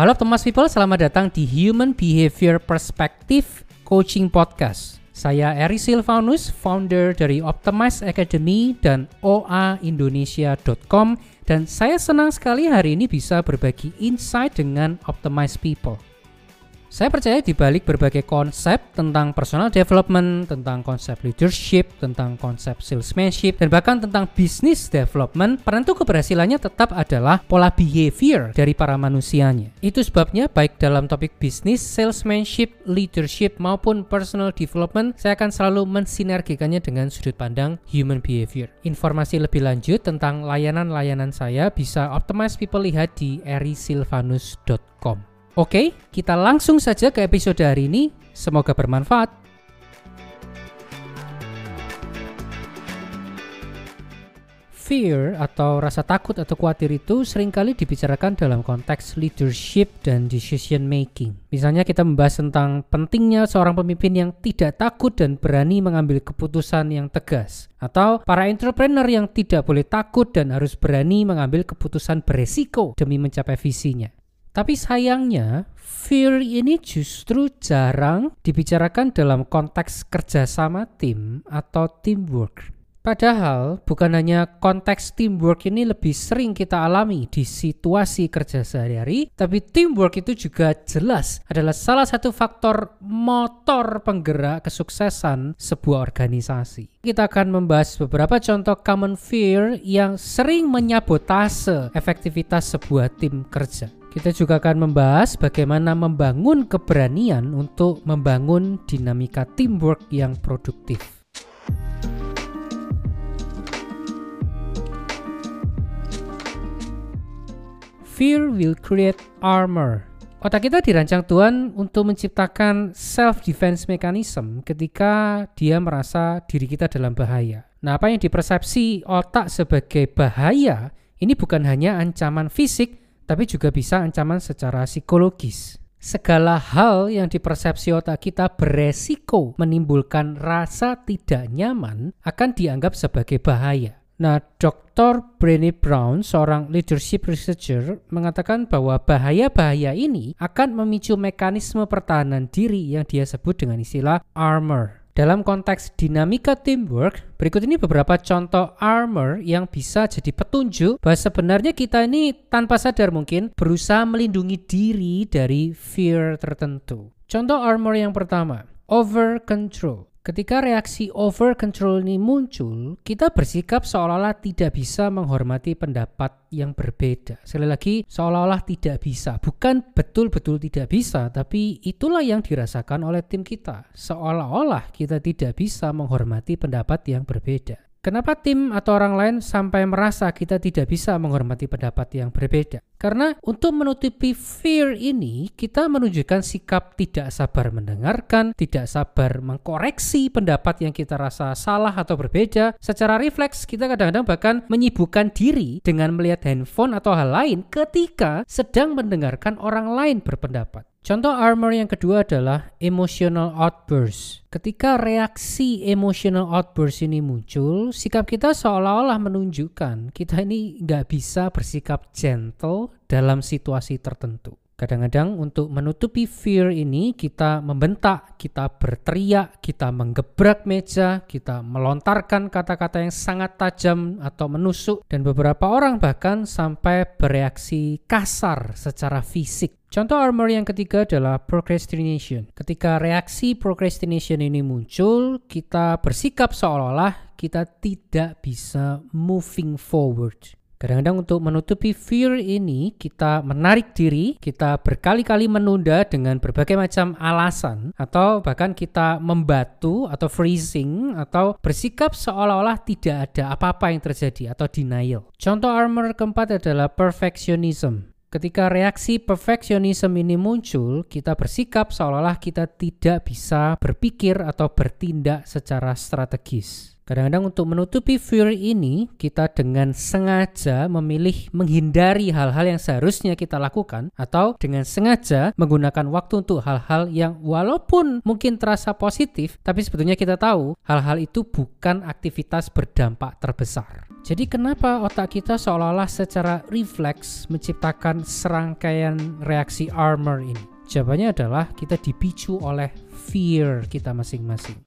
Halo Thomas People, selamat datang di Human Behavior Perspective Coaching Podcast. Saya Eri Silvanus, founder dari Optimize Academy dan oaindonesia.com dan saya senang sekali hari ini bisa berbagi insight dengan Optimize People. Saya percaya di balik berbagai konsep tentang personal development, tentang konsep leadership, tentang konsep salesmanship, dan bahkan tentang business development, penentu keberhasilannya tetap adalah pola behavior dari para manusianya. Itu sebabnya baik dalam topik bisnis, salesmanship, leadership, maupun personal development, saya akan selalu mensinergikannya dengan sudut pandang human behavior. Informasi lebih lanjut tentang layanan-layanan saya bisa Optimize People lihat di erisilvanus.com. Oke, kita langsung saja ke episode hari ini. Semoga bermanfaat. Fear atau rasa takut atau khawatir itu sering kali dibicarakan dalam konteks leadership dan decision making. Misalnya kita membahas tentang pentingnya seorang pemimpin yang tidak takut dan berani mengambil keputusan yang tegas. Atau para entrepreneur yang tidak boleh takut dan harus berani mengambil keputusan beresiko demi mencapai visinya. Tapi sayangnya, fear ini justru jarang dibicarakan dalam konteks kerjasama tim atau teamwork. Padahal bukan hanya konteks teamwork ini lebih sering kita alami di situasi kerja sehari-hari, tapi teamwork itu juga jelas adalah salah satu faktor motor penggerak kesuksesan sebuah organisasi. Kita akan membahas beberapa contoh common fear yang sering menyabotase efektivitas sebuah tim kerja. Kita juga akan membahas bagaimana membangun keberanian untuk membangun dinamika teamwork yang produktif. Fear will create armor. Otak kita dirancang Tuhan untuk menciptakan self-defense mechanism ketika dia merasa diri kita dalam bahaya. Nah, apa yang dipersepsi otak sebagai bahaya ini bukan hanya ancaman fisik, tapi juga bisa ancaman secara psikologis. Segala hal yang dipersepsi otak kita beresiko menimbulkan rasa tidak nyaman akan dianggap sebagai bahaya. Nah, Dr. Brené Brown, seorang leadership researcher, mengatakan bahwa bahaya-bahaya ini akan memicu mekanisme pertahanan diri yang dia sebut dengan istilah armor. Dalam konteks dinamika teamwork, berikut ini beberapa contoh armor yang bisa jadi petunjuk bahwa sebenarnya kita ini tanpa sadar mungkin berusaha melindungi diri dari fear tertentu. Contoh armor yang pertama, over control. Ketika reaksi over control ini muncul, kita bersikap seolah-olah tidak bisa menghormati pendapat yang berbeda. Sekali lagi, seolah-olah tidak bisa. Bukan betul-betul tidak bisa, tapi itulah yang dirasakan oleh tim kita. Seolah-olah kita tidak bisa menghormati pendapat yang berbeda. Kenapa tim atau orang lain sampai merasa kita tidak bisa menghormati pendapat yang berbeda? Karena untuk menutupi fear ini, kita menunjukkan sikap tidak sabar mendengarkan, tidak sabar mengkoreksi pendapat yang kita rasa salah atau berbeda. Secara refleks, kita kadang-kadang bahkan menyibukkan diri dengan melihat handphone atau hal lain ketika sedang mendengarkan orang lain berpendapat. Contoh armor yang kedua adalah emotional outburst. Ketika reaksi emotional outburst ini muncul, sikap kita seolah-olah menunjukkan kita ini nggak bisa bersikap gentle dalam situasi tertentu. Kadang-kadang untuk menutupi fear ini kita membentak, kita berteriak, kita menggebrak meja, kita melontarkan kata-kata yang sangat tajam atau menusuk dan beberapa orang bahkan sampai bereaksi kasar secara fisik. Contoh armor yang ketiga adalah procrastination. Ketika reaksi procrastination ini muncul, kita bersikap seolah-olah kita tidak bisa moving forward. Kadang-kadang untuk menutupi fear ini kita menarik diri, kita berkali-kali menunda dengan berbagai macam alasan atau bahkan kita membatu atau freezing atau bersikap seolah-olah tidak ada apa-apa yang terjadi atau denial. Contoh armor keempat adalah perfectionism. Ketika reaksi perfectionism ini muncul, kita bersikap seolah-olah kita tidak bisa berpikir atau bertindak secara strategis. Kadang-kadang untuk menutupi fear ini, kita dengan sengaja memilih menghindari hal-hal yang seharusnya kita lakukan atau dengan sengaja menggunakan waktu untuk hal-hal yang walaupun mungkin terasa positif, tapi sebetulnya kita tahu hal-hal itu bukan aktivitas berdampak terbesar. Jadi kenapa otak kita seolah-olah secara refleks menciptakan serangkaian reaksi armor ini? Jawabannya adalah kita dipicu oleh fear kita masing-masing.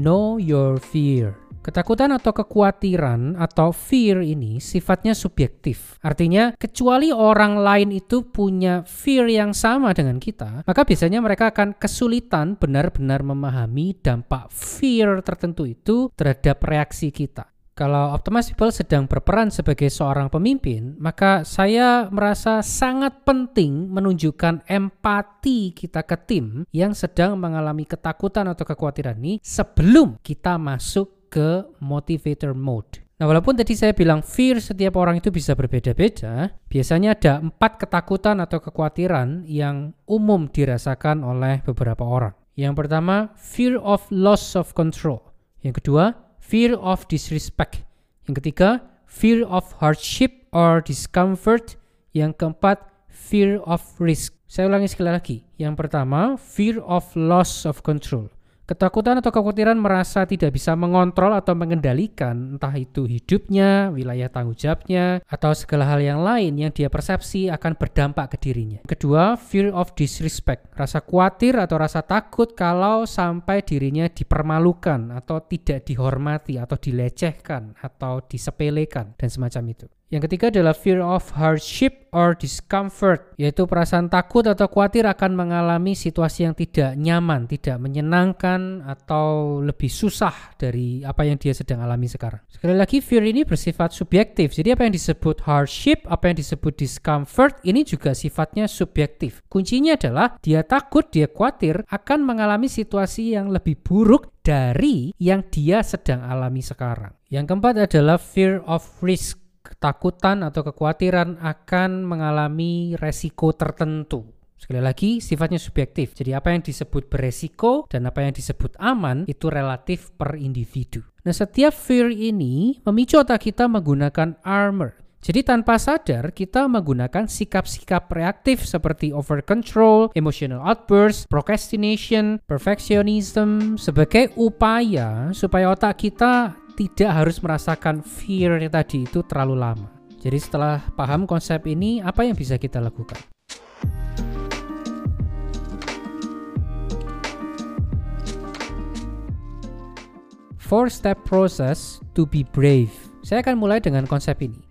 Know your fear. Ketakutan atau kekhawatiran atau fear ini sifatnya subjektif. Artinya, kecuali orang lain itu punya fear yang sama dengan kita, maka biasanya mereka akan kesulitan benar-benar memahami dampak fear tertentu itu terhadap reaksi kita. Kalau Optimus People sedang berperan sebagai seorang pemimpin, maka saya merasa sangat penting menunjukkan empati kita ke tim yang sedang mengalami ketakutan atau kekhawatiran ini sebelum kita masuk ke motivator mode. Nah, walaupun tadi saya bilang fear setiap orang itu bisa berbeda-beda, biasanya ada empat ketakutan atau kekhawatiran yang umum dirasakan oleh beberapa orang. Yang pertama, fear of loss of control. Yang kedua, fear of disrespect. Yang ketiga, fear of hardship or discomfort. Yang keempat, fear of risk. Saya ulangi sekali lagi. Yang pertama, fear of loss of control. Ketakutan atau kekhawatiran merasa tidak bisa mengontrol atau mengendalikan entah itu hidupnya, wilayah tanggung jawabnya, atau segala hal yang lain yang dia persepsi akan berdampak ke dirinya. Kedua, fear of disrespect. Rasa khawatir atau rasa takut kalau sampai dirinya dipermalukan atau tidak dihormati atau dilecehkan atau disepelekan dan semacam itu. Yang ketiga adalah fear of hardship or discomfort, yaitu perasaan takut atau khawatir akan mengalami situasi yang tidak nyaman, tidak menyenangkan, atau lebih susah dari apa yang dia sedang alami sekarang. Sekali lagi, fear ini bersifat subjektif. Jadi apa yang disebut hardship, apa yang disebut discomfort, ini juga sifatnya subjektif. Kuncinya adalah dia takut, dia khawatir akan mengalami situasi yang lebih buruk dari yang dia sedang alami sekarang. Yang keempat adalah fear of risk ketakutan atau kekhawatiran akan mengalami resiko tertentu. Sekali lagi, sifatnya subjektif. Jadi apa yang disebut beresiko dan apa yang disebut aman itu relatif per individu. Nah, setiap fear ini memicu otak kita menggunakan armor. Jadi tanpa sadar kita menggunakan sikap-sikap reaktif seperti over control, emotional outburst, procrastination, perfectionism sebagai upaya supaya otak kita tidak harus merasakan fear tadi itu terlalu lama. Jadi setelah paham konsep ini, apa yang bisa kita lakukan? Four step process to be brave. Saya akan mulai dengan konsep ini.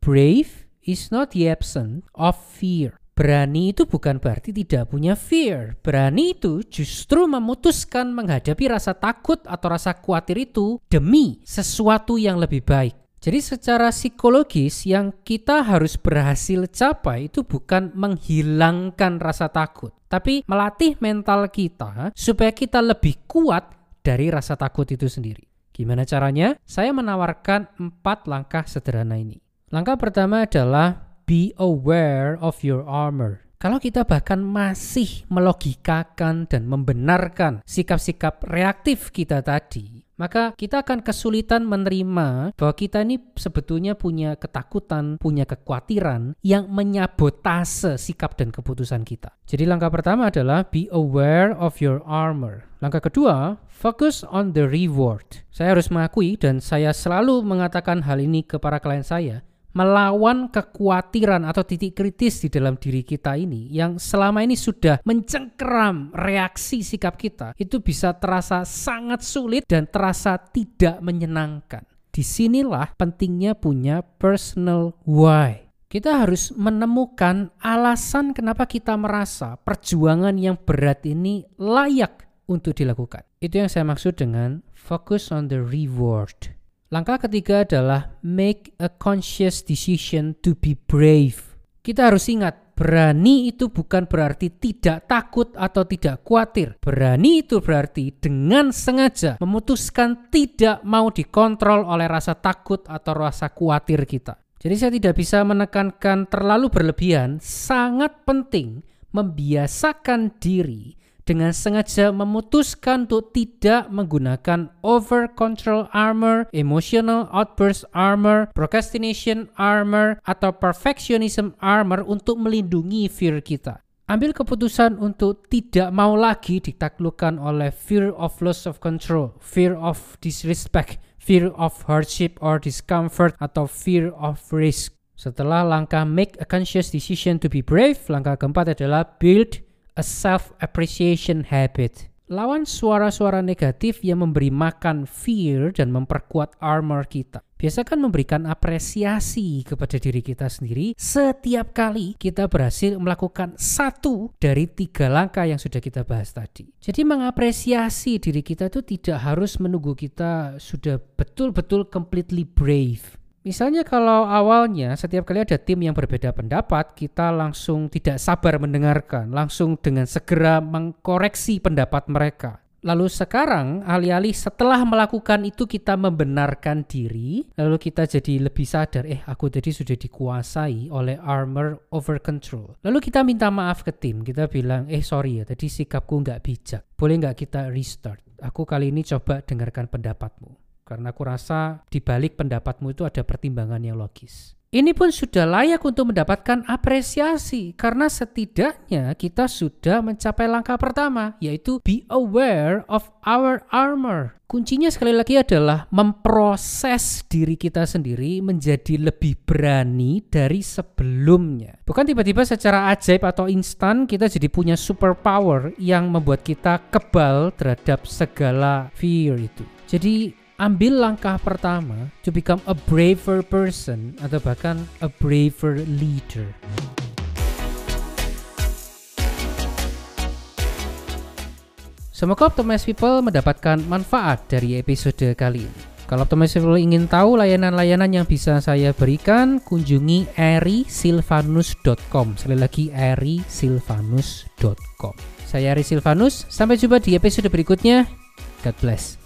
Brave is not the absence of fear. Berani itu bukan berarti tidak punya fear. Berani itu justru memutuskan menghadapi rasa takut atau rasa khawatir itu demi sesuatu yang lebih baik. Jadi secara psikologis yang kita harus berhasil capai itu bukan menghilangkan rasa takut, tapi melatih mental kita supaya kita lebih kuat dari rasa takut itu sendiri. Gimana caranya? Saya menawarkan empat langkah sederhana ini. Langkah pertama adalah be aware of your armor. Kalau kita bahkan masih melogikakan dan membenarkan sikap-sikap reaktif kita tadi, maka kita akan kesulitan menerima bahwa kita ini sebetulnya punya ketakutan, punya kekhawatiran yang menyabotase sikap dan keputusan kita. Jadi langkah pertama adalah be aware of your armor. Langkah kedua, focus on the reward. Saya harus mengakui dan saya selalu mengatakan hal ini ke para klien saya, melawan kekhawatiran atau titik kritis di dalam diri kita ini yang selama ini sudah mencengkeram reaksi sikap kita itu bisa terasa sangat sulit dan terasa tidak menyenangkan. Di sinilah pentingnya punya personal why. Kita harus menemukan alasan kenapa kita merasa perjuangan yang berat ini layak untuk dilakukan. Itu yang saya maksud dengan focus on the reward. Langkah ketiga adalah make a conscious decision to be brave. Kita harus ingat, berani itu bukan berarti tidak takut atau tidak khawatir. Berani itu berarti dengan sengaja memutuskan tidak mau dikontrol oleh rasa takut atau rasa khawatir kita. Jadi saya tidak bisa menekankan terlalu berlebihan, sangat penting membiasakan diri dengan sengaja memutuskan untuk tidak menggunakan over control armor, emotional outburst armor, procrastination armor, atau perfectionism armor untuk melindungi fear kita. Ambil keputusan untuk tidak mau lagi ditaklukkan oleh fear of loss of control, fear of disrespect, fear of hardship or discomfort, atau fear of risk. Setelah langkah make a conscious decision to be brave, langkah keempat adalah build a self-appreciation habit. Lawan suara-suara negatif yang memberi makan fear dan memperkuat armor kita. Biasakan memberikan apresiasi kepada diri kita sendiri setiap kali kita berhasil melakukan satu dari tiga langkah yang sudah kita bahas tadi. Jadi mengapresiasi diri kita itu tidak harus menunggu kita sudah betul-betul completely brave Misalnya kalau awalnya setiap kali ada tim yang berbeda pendapat, kita langsung tidak sabar mendengarkan, langsung dengan segera mengkoreksi pendapat mereka. Lalu sekarang alih-alih setelah melakukan itu kita membenarkan diri, lalu kita jadi lebih sadar, eh aku tadi sudah dikuasai oleh armor over control. Lalu kita minta maaf ke tim, kita bilang, eh sorry ya tadi sikapku nggak bijak, boleh nggak kita restart? Aku kali ini coba dengarkan pendapatmu. Karena aku rasa di balik pendapatmu itu ada pertimbangan yang logis. Ini pun sudah layak untuk mendapatkan apresiasi karena setidaknya kita sudah mencapai langkah pertama yaitu be aware of our armor. Kuncinya sekali lagi adalah memproses diri kita sendiri menjadi lebih berani dari sebelumnya. Bukan tiba-tiba secara ajaib atau instan kita jadi punya superpower yang membuat kita kebal terhadap segala fear itu. Jadi ambil langkah pertama to become a braver person atau bahkan a braver leader. Semoga Optimize People mendapatkan manfaat dari episode kali ini. Kalau Optimize People ingin tahu layanan-layanan yang bisa saya berikan, kunjungi erisilvanus.com. Sekali lagi erisilvanus.com. Saya Eri Silvanus, sampai jumpa di episode berikutnya. God bless.